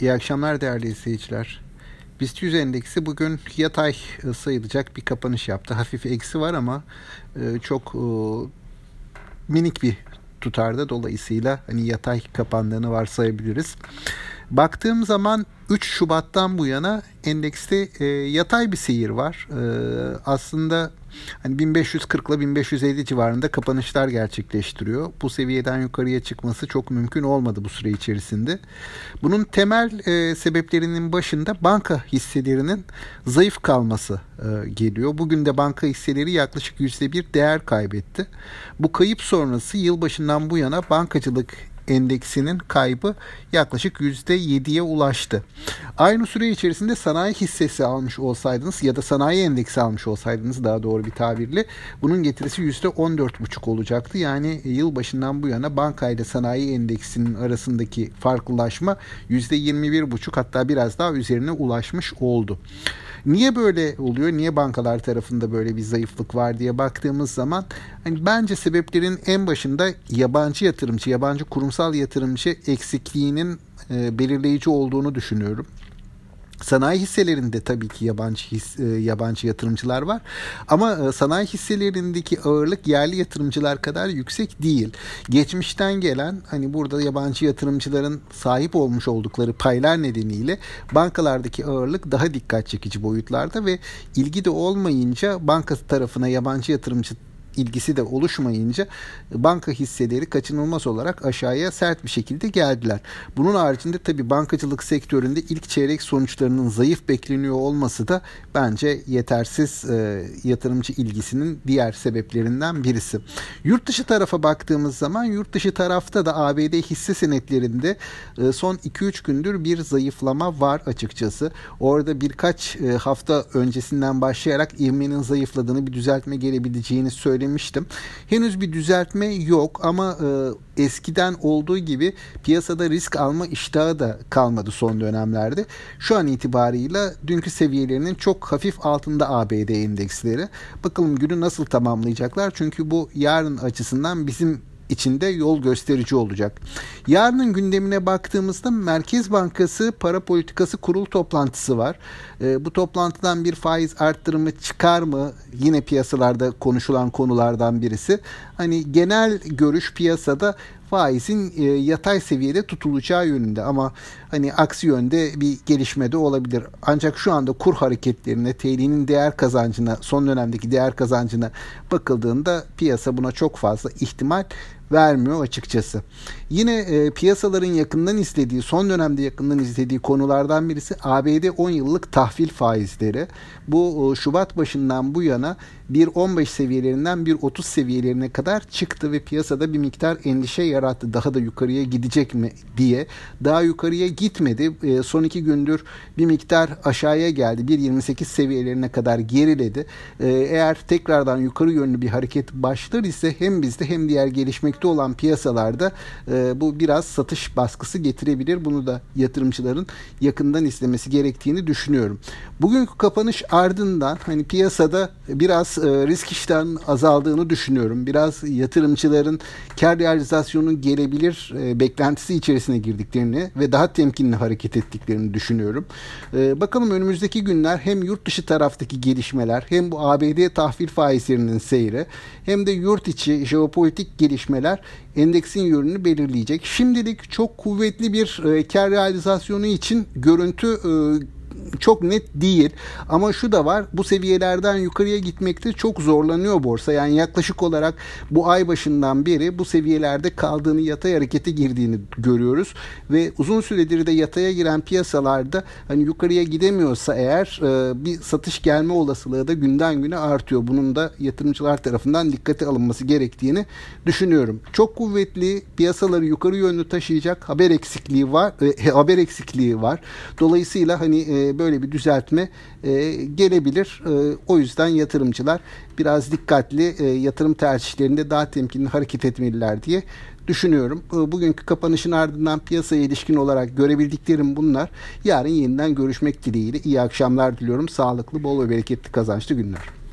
İyi akşamlar değerli izleyiciler. BIST 100 endeksi bugün yatay sayılacak bir kapanış yaptı. Hafif eksi var ama e, çok e, minik bir tutarda dolayısıyla hani yatay kapandığını varsayabiliriz. Baktığım zaman 3 Şubat'tan bu yana endekste e, yatay bir seyir var. E, aslında hani 1540 ile 1550 civarında kapanışlar gerçekleştiriyor. Bu seviyeden yukarıya çıkması çok mümkün olmadı bu süre içerisinde. Bunun temel e, sebeplerinin başında banka hisselerinin zayıf kalması e, geliyor. Bugün de banka hisseleri yaklaşık %1 değer kaybetti. Bu kayıp sonrası yılbaşından bu yana bankacılık endeksinin kaybı yaklaşık %7'ye ulaştı. Aynı süre içerisinde sanayi hissesi almış olsaydınız ya da sanayi endeksi almış olsaydınız daha doğru bir tabirle bunun getirisi %14,5 olacaktı. Yani yıl başından bu yana banka ile sanayi endeksinin arasındaki farklılaşma %21,5 hatta biraz daha üzerine ulaşmış oldu. Niye böyle oluyor? Niye bankalar tarafında böyle bir zayıflık var diye baktığımız zaman hani bence sebeplerin en başında yabancı yatırımcı, yabancı kurumsal yatırımcı eksikliğinin e, belirleyici olduğunu düşünüyorum. Sanayi hisselerinde tabii ki yabancı his, e, yabancı yatırımcılar var. Ama e, sanayi hisselerindeki ağırlık yerli yatırımcılar kadar yüksek değil. Geçmişten gelen hani burada yabancı yatırımcıların sahip olmuş oldukları paylar nedeniyle bankalardaki ağırlık daha dikkat çekici boyutlarda ve ilgi de olmayınca banka tarafına yabancı yatırımcı ilgisi de oluşmayınca banka hisseleri kaçınılmaz olarak aşağıya sert bir şekilde geldiler. Bunun haricinde tabi bankacılık sektöründe ilk çeyrek sonuçlarının zayıf bekleniyor olması da bence yetersiz e, yatırımcı ilgisinin diğer sebeplerinden birisi. Yurt dışı tarafa baktığımız zaman yurt dışı tarafta da ABD hisse senetlerinde e, son 2-3 gündür bir zayıflama var açıkçası. Orada birkaç e, hafta öncesinden başlayarak ivmenin zayıfladığını bir düzeltme gelebileceğini söyledi söylemiştim. Henüz bir düzeltme yok ama e, eskiden olduğu gibi piyasada risk alma iştahı da kalmadı son dönemlerde. Şu an itibarıyla dünkü seviyelerinin çok hafif altında ABD endeksleri. Bakalım günü nasıl tamamlayacaklar? Çünkü bu yarın açısından bizim içinde yol gösterici olacak. Yarının gündemine baktığımızda Merkez Bankası Para Politikası Kurul toplantısı var. E, bu toplantıdan bir faiz arttırımı çıkar mı? Yine piyasalarda konuşulan konulardan birisi. Hani genel görüş piyasada faizin e, yatay seviyede tutulacağı yönünde ama hani aksi yönde bir gelişme de olabilir. Ancak şu anda kur hareketlerine, TL'nin değer kazancına, son dönemdeki değer kazancına bakıldığında piyasa buna çok fazla ihtimal vermiyor açıkçası. Yine e, piyasaların yakından izlediği, son dönemde yakından izlediği konulardan birisi ABD 10 yıllık tahvil faizleri. Bu e, Şubat başından bu yana 1.15 seviyelerinden 1.30 seviyelerine kadar çıktı ve piyasada bir miktar endişe yarattı. Daha da yukarıya gidecek mi diye. Daha yukarıya gitmedi. E, son iki gündür bir miktar aşağıya geldi. 1.28 seviyelerine kadar geriledi. E, eğer tekrardan yukarı yönlü bir hareket başlar ise hem bizde hem diğer gelişmekte olan piyasalarda e, bu biraz satış baskısı getirebilir. Bunu da yatırımcıların yakından izlemesi gerektiğini düşünüyorum. Bugünkü kapanış ardından hani piyasada biraz e, risk iştahının azaldığını düşünüyorum. Biraz yatırımcıların kar realizasyonu gelebilir e, beklentisi içerisine girdiklerini ve daha temkinli hareket ettiklerini düşünüyorum. E, bakalım önümüzdeki günler hem yurt dışı taraftaki gelişmeler hem bu ABD tahvil faizlerinin seyri hem de yurt içi jeopolitik gelişmeler endeksin yönünü belirleyecek. Şimdilik çok kuvvetli bir e, kar realizasyonu için görüntü e, çok net değil. Ama şu da var. Bu seviyelerden yukarıya gitmekte çok zorlanıyor borsa. Yani yaklaşık olarak bu ay başından beri bu seviyelerde kaldığını yatay harekete girdiğini görüyoruz ve uzun süredir de yataya giren piyasalarda hani yukarıya gidemiyorsa eğer e, bir satış gelme olasılığı da günden güne artıyor. Bunun da yatırımcılar tarafından dikkate alınması gerektiğini düşünüyorum. Çok kuvvetli piyasaları yukarı yönlü taşıyacak haber eksikliği var. E, haber eksikliği var. Dolayısıyla hani e, böyle bir düzeltme e, gelebilir. E, o yüzden yatırımcılar biraz dikkatli e, yatırım tercihlerinde daha temkinli hareket etmeliler diye düşünüyorum. E, bugünkü kapanışın ardından piyasaya ilişkin olarak görebildiklerim bunlar. Yarın yeniden görüşmek dileğiyle iyi akşamlar diliyorum. Sağlıklı, bol ve bereketli kazançlı günler.